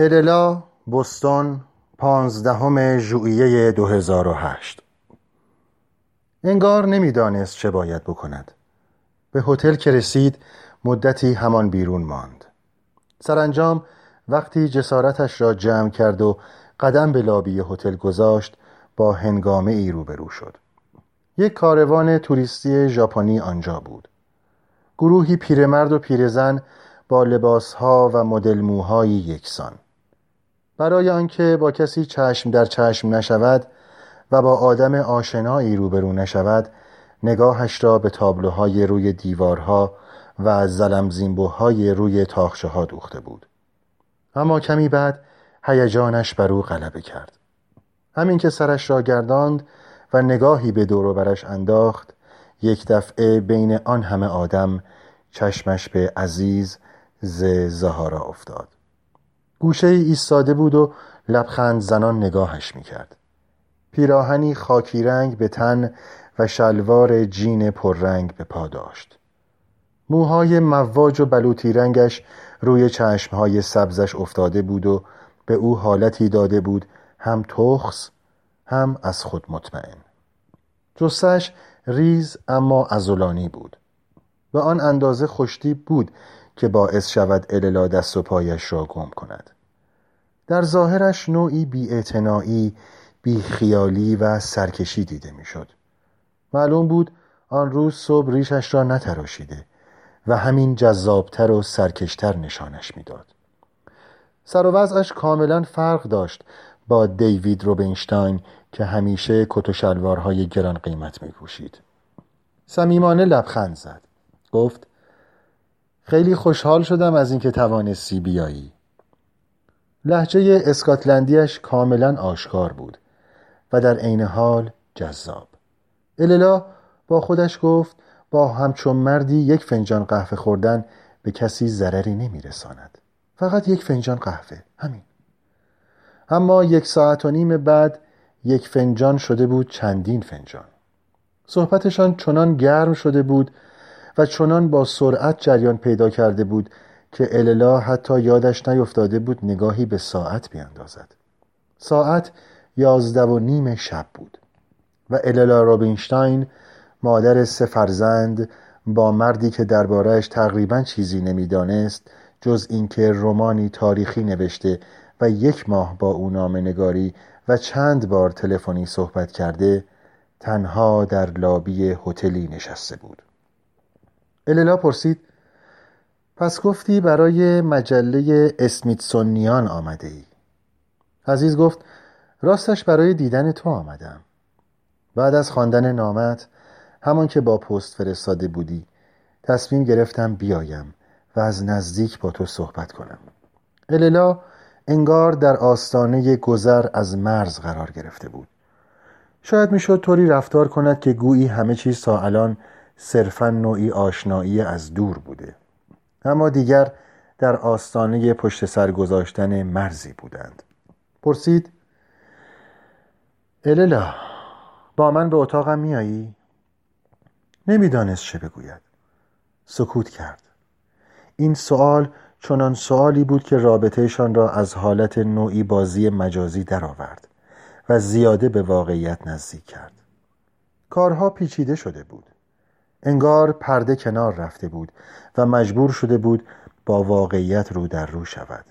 ارلا بوستون پانزدهم ژوئیه 2008 انگار نمی‌دانست چه باید بکند. به هتل که رسید مدتی همان بیرون ماند. سرانجام وقتی جسارتش را جمع کرد و قدم به لابی هتل گذاشت با هنگامه ای روبرو شد. یک کاروان توریستی ژاپنی آنجا بود. گروهی پیرمرد و پیرزن با لباسها و مدل موهایی یکسان. برای آنکه با کسی چشم در چشم نشود و با آدم آشنایی روبرو نشود نگاهش را به تابلوهای روی دیوارها و زلمزینبوهای روی تاخچه ها دوخته بود. اما کمی بعد هیجانش بر او غلبه کرد. همین که سرش را گرداند و نگاهی به دور برش انداخت یک دفعه بین آن همه آدم چشمش به عزیز ز زهارا افتاد. گوشه ای ایستاده بود و لبخند زنان نگاهش می‌کرد. پیراهنی خاکی رنگ به تن و شلوار جین پررنگ به پا داشت. موهای مواج و بلوطی رنگش روی چشمهای سبزش افتاده بود و به او حالتی داده بود هم تخص هم از خود مطمئن. جسش ریز اما ازولانی بود و آن اندازه خوشتی بود که باعث شود اللا دست و پایش را گم کند در ظاهرش نوعی بی بیخیالی و سرکشی دیده می‌شد. معلوم بود آن روز صبح ریشش را نتراشیده و همین جذابتر و سرکشتر نشانش می‌داد. سر و وضعش کاملا فرق داشت با دیوید روبینشتاین که همیشه کت و شلوارهای گران قیمت می پوشید. صمیمانه لبخند زد. گفت خیلی خوشحال شدم از اینکه توانستی بیایی. لحجه اسکاتلندیش کاملا آشکار بود و در عین حال جذاب. اللا با خودش گفت با همچون مردی یک فنجان قهوه خوردن به کسی ضرری نمیرساند. فقط یک فنجان قهوه همین. اما یک ساعت و نیم بعد یک فنجان شده بود چندین فنجان. صحبتشان چنان گرم شده بود و چنان با سرعت جریان پیدا کرده بود که اللا حتی یادش نیفتاده بود نگاهی به ساعت بیاندازد. ساعت یازده و نیم شب بود و اللا رابینشتاین مادر سه فرزند با مردی که دربارهش تقریبا چیزی نمی‌دانست جز اینکه رومانی تاریخی نوشته و یک ماه با او نامه نگاری و چند بار تلفنی صحبت کرده تنها در لابی هتلی نشسته بود. اللا پرسید پس گفتی برای مجله اسمیتسونیان آمده ای عزیز گفت راستش برای دیدن تو آمدم. بعد از خواندن نامت همان که با پست فرستاده بودی تصمیم گرفتم بیایم و از نزدیک با تو صحبت کنم. اللا انگار در آستانه گذر از مرز قرار گرفته بود. شاید می‌شد طوری رفتار کند که گویی همه چیز تا الان صرفا نوعی آشنایی از دور بوده. اما دیگر در آستانه پشت سر گذاشتن مرزی بودند. پرسید اللا با من به اتاقم میایی؟ نمی‌دانست چه بگوید. سکوت کرد. این سوال چنان سوالی بود که رابطهشان را از حالت نوعی بازی مجازی درآورد و زیاده به واقعیت نزدیک کرد. کارها پیچیده شده بود. انگار پرده کنار رفته بود و مجبور شده بود با واقعیت رو در رو شود.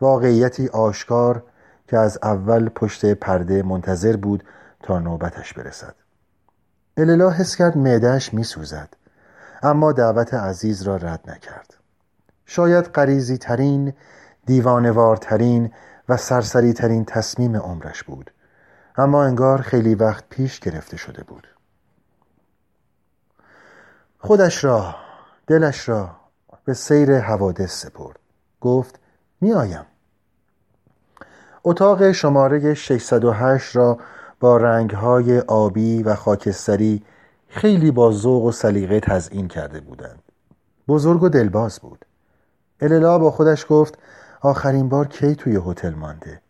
واقعیتی آشکار که از اول پشت پرده منتظر بود تا نوبتش برسد. اللا حس کرد معدهش میسوزد اما دعوت عزیز را رد نکرد. شاید قریزی ترین دیوانوارترین و سرسری ترین تصمیم عمرش بود اما انگار خیلی وقت پیش گرفته شده بود. خودش را دلش را به سیر حوادث سپرد. گفت می آیم اتاق شماره 608 را با رنگهای آبی و خاکستری خیلی با ذوق و سلیقه تزئین کرده بودند. بزرگ و دلباز بود. اللا با خودش گفت آخرین بار کی توی هتل مانده؟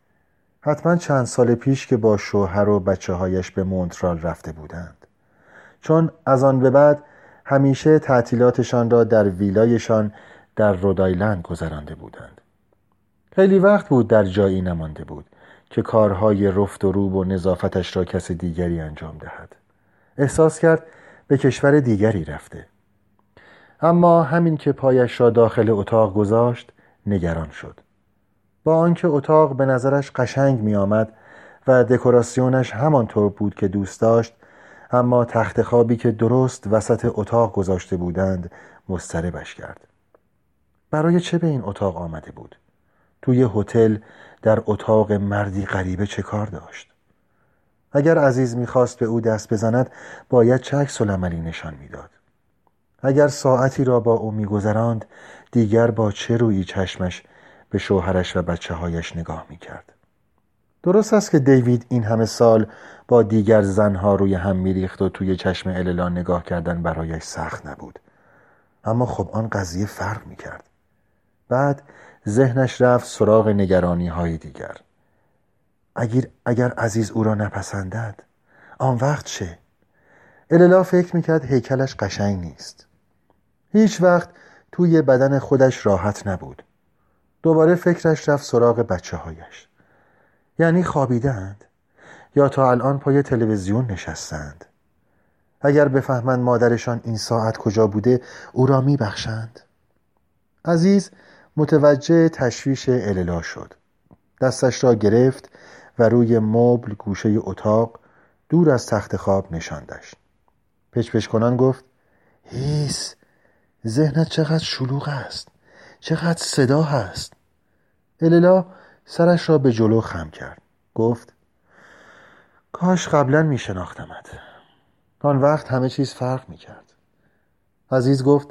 حتما چند سال پیش که با شوهر و بچه هایش به مونترال رفته بودند. چون از آن به بعد همیشه تعطیلاتشان را در ویلایشان در رودایلند گذرانده بودند. خیلی وقت بود در جایی نمانده بود که کارهای رفت و روب و نظافتش را کس دیگری انجام دهد. احساس کرد به کشور دیگری رفته. اما همین که پایش را داخل اتاق گذاشت نگران شد. با آنکه اتاق به نظرش قشنگ می آمد و دکوراسیونش همانطور بود که دوست داشت اما تخت خوابی که درست وسط اتاق گذاشته بودند مضطربش کرد. برای چه به این اتاق آمده بود؟ توی هتل در اتاق مردی غریبه چه کار داشت؟ اگر عزیز می‌خواست به او دست بزند باید چه عکس نشان می‌داد. اگر ساعتی را با او میگذراند دیگر با چه روی چشمش به شوهرش و بچه هایش نگاه می‌کرد؟ درست است که دیوید این همه سال با دیگر زنها روی هم میریخت و توی چشم اللا نگاه کردن برایش سخت نبود. اما خب آن قضیه فرق می‌کرد. بعد ذهنش رفت سراغ نگرانی های دیگر. اگر, اگر عزیز او را نپسندد آن وقت چه؟ اللا فکر می‌کرد هیکلش قشنگ نیست. هیچ وقت توی بدن خودش راحت نبود. دوباره فکرش رفت سراغ بچه هایش یعنی خوابیدند. یا تا الان پای تلویزیون نشستند. اگر بفهمند مادرشان این ساعت کجا بوده او را میبخشند. عزیز متوجه تشویش اللا شد. دستش را گرفت و روی مبل گوشه اتاق دور از تخت خواب نشاندش پچ کنان گفت هیس ذهنت چقدر شلوغ است. چقدر صدا هست. اللا سرش را به جلو خم کرد. گفت کاش قبلا می شناختمت آن وقت همه چیز فرق می کرد عزیز گفت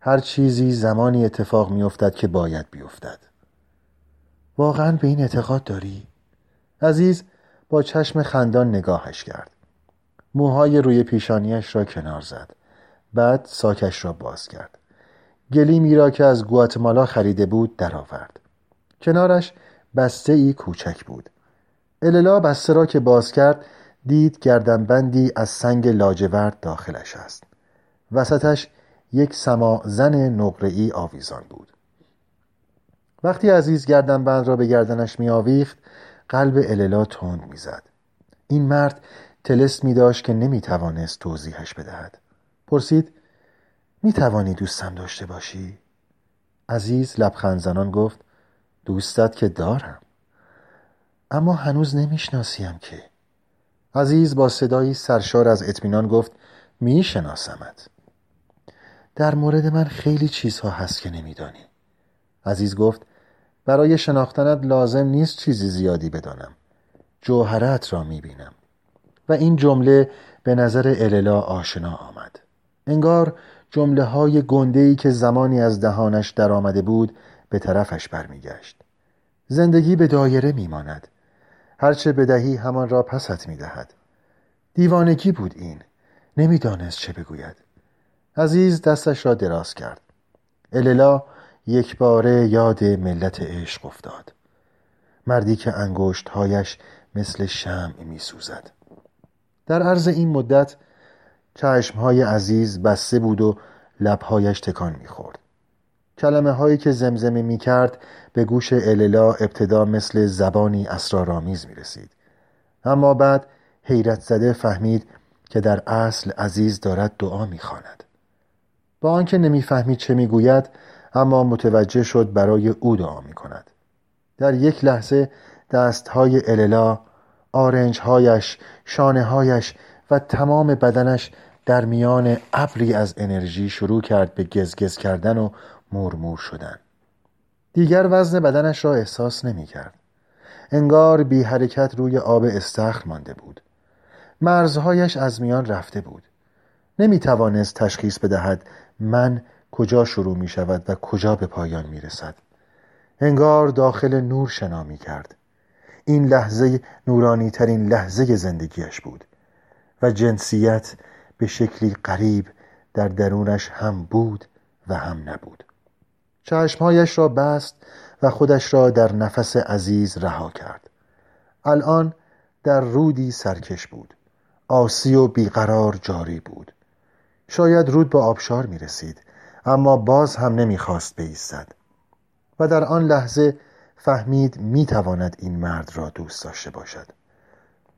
هر چیزی زمانی اتفاق می افتد که باید بیفتد. واقعا به این اعتقاد داری؟ عزیز با چشم خندان نگاهش کرد. موهای روی پیشانیش را کنار زد. بعد ساکش را باز کرد. گلیمی را که از گواتمالا خریده بود درآورد. کنارش بسته ای کوچک بود اللا بسته را که باز کرد دید گردنبندی از سنگ لاجورد داخلش است وسطش یک سما زن نقره‌ای آویزان بود وقتی عزیز گردنبند را به گردنش می آویخت قلب اللا تند می‌زد. این مرد تلس داشت که نمی توانست توضیحش بدهد پرسید می توانی دوستم داشته باشی؟ عزیز لبخند زنان گفت دوستت که دارم. اما هنوز نمی‌شناسیم که. عزیز با صدایی سرشار از اطمینان گفت میشناسمت. در مورد من خیلی چیزها هست که نمیدانی. عزیز گفت برای شناختنت لازم نیست چیزی زیادی بدانم. جوهرت را می‌بینم. و این جمله به نظر اللا آشنا آمد. انگار جمله های گنده که زمانی از دهانش درآمده بود به طرفش برمیگشت. زندگی به دایره میماند. هرچه بدهی همان را پست می‌دهد. دیوانگی بود این. نمی‌دانست چه بگوید. عزیز دستش را دراز کرد. اللا یک باره یاد ملت عشق افتاد. مردی که انگشتهایش مثل شمع می سوزد در عرض این مدت چشمهای عزیز بسته بود و لبهایش تکان می‌خورد. کلمه هایی که زمزمه می کرد به گوش اللا ابتدا مثل زبانی اسرارآمیز می رسید اما بعد حیرت زده فهمید که در اصل عزیز دارد دعا می خاند. با آنکه نمی‌فهمید چه می‌گوید اما متوجه شد برای او دعا می کند در یک لحظه دستهای اللا آرنجهایش شانههایش و تمام بدنش در میان ابری از انرژی شروع کرد به گزگز کردن و مورمور شدن. دیگر وزن بدنش را احساس نمی کرد انگار بی حرکت روی آب استخر مانده بود. مرزهایش از میان رفته بود. نمی توانست تشخیص بدهد من کجا شروع می شود و کجا به پایان می رسد انگار داخل نور شنا می کرد. این لحظه نورانی ترین لحظه زندگیش بود و جنسیت به شکلی قریب در درونش هم بود و هم نبود. چشمهایش را بست و خودش را در نفس عزیز رها کرد. الان در رودی سرکش بود. آسی و بیقرار جاری بود. شاید رود با آبشار می رسید اما باز هم نمی‌خواست بایستد و در آن لحظه فهمید می‌تواند این مرد را دوست داشته باشد.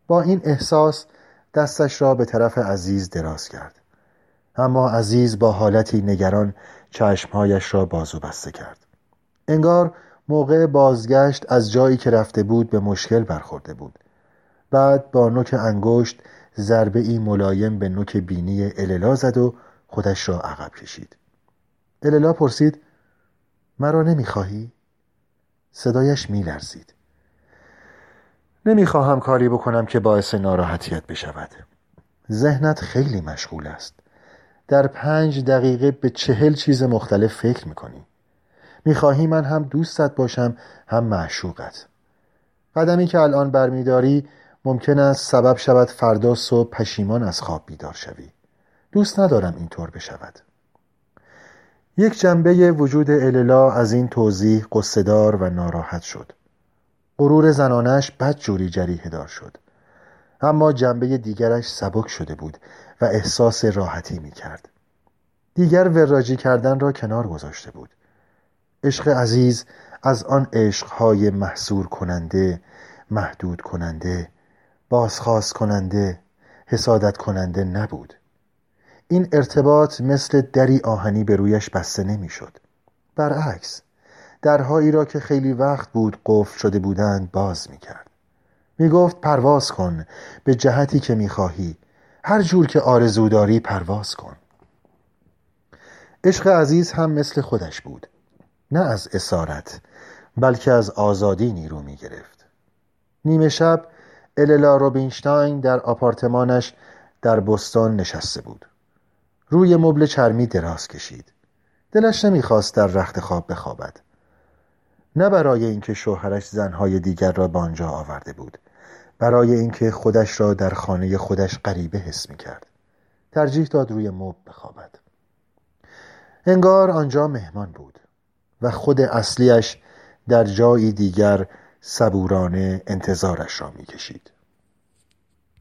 با این احساس دستش را به طرف عزیز دراز کرد. اما عزیز با حالتی نگران چشمهایش را باز و بسته کرد. انگار موقع بازگشت از جایی که رفته بود به مشکل برخورده بود. بعد با نوک انگشت ضربه ای ملایم به نوک بینی اللا زد و خودش را عقب کشید. اللا پرسید مرا نمی‌خواهی؟ صدایش میلرزید. نمی‌خواهم کاری بکنم که باعث ناراحتیت بشود. ذهنت خیلی مشغول است. در پنج دقیقه به چهل چیز مختلف فکر می‌کنی. می‌خواهی من هم دوستت باشم هم معشوقت. قدمی که الان برمیداری ممکن است سبب شود فردا صبح پشیمان از خواب بیدار شوی. دوست ندارم اینطور بشود. یک جنبه وجود اللا از این توضیح قصدار و ناراحت شد. غرور زنانش بد جوری جریه دار شد. اما جنبه دیگرش سبک شده بود. و احساس راحتی می کرد دیگر وراجی کردن را کنار گذاشته بود. عشق عزیز از آن عشقهای محصور کننده محدود کننده بازخواست کننده حسادت کننده نبود. این ارتباط مثل دری آهنی به رویش بسته نمی‌شد. برعکس درهایی را که خیلی وقت بود قفل شده بودند باز می کرد می گفت پرواز کن به جهتی که می خواهی هر جور که آرزو داری پرواز کن. عشق عزیز هم مثل خودش بود. نه از اسارت بلکه از آزادی نیرو می گرفت. نیمه شب اللا روبینشتاین در آپارتمانش در بستان نشسته بود. روی مبل چرمی دراز کشید. دلش نمی‌خواست در رخت خواب بخوابد. نه برای اینکه شوهرش زنهای دیگر را به آنجا آورده بود. برای اینکه خودش را در خانه خودش غریبه حس می‌کرد. ترجیح داد روی مبل بخوابد. انگار آنجا مهمان بود و خود اصلیش در جایی دیگر صبورانه انتظارش را می‌کشید.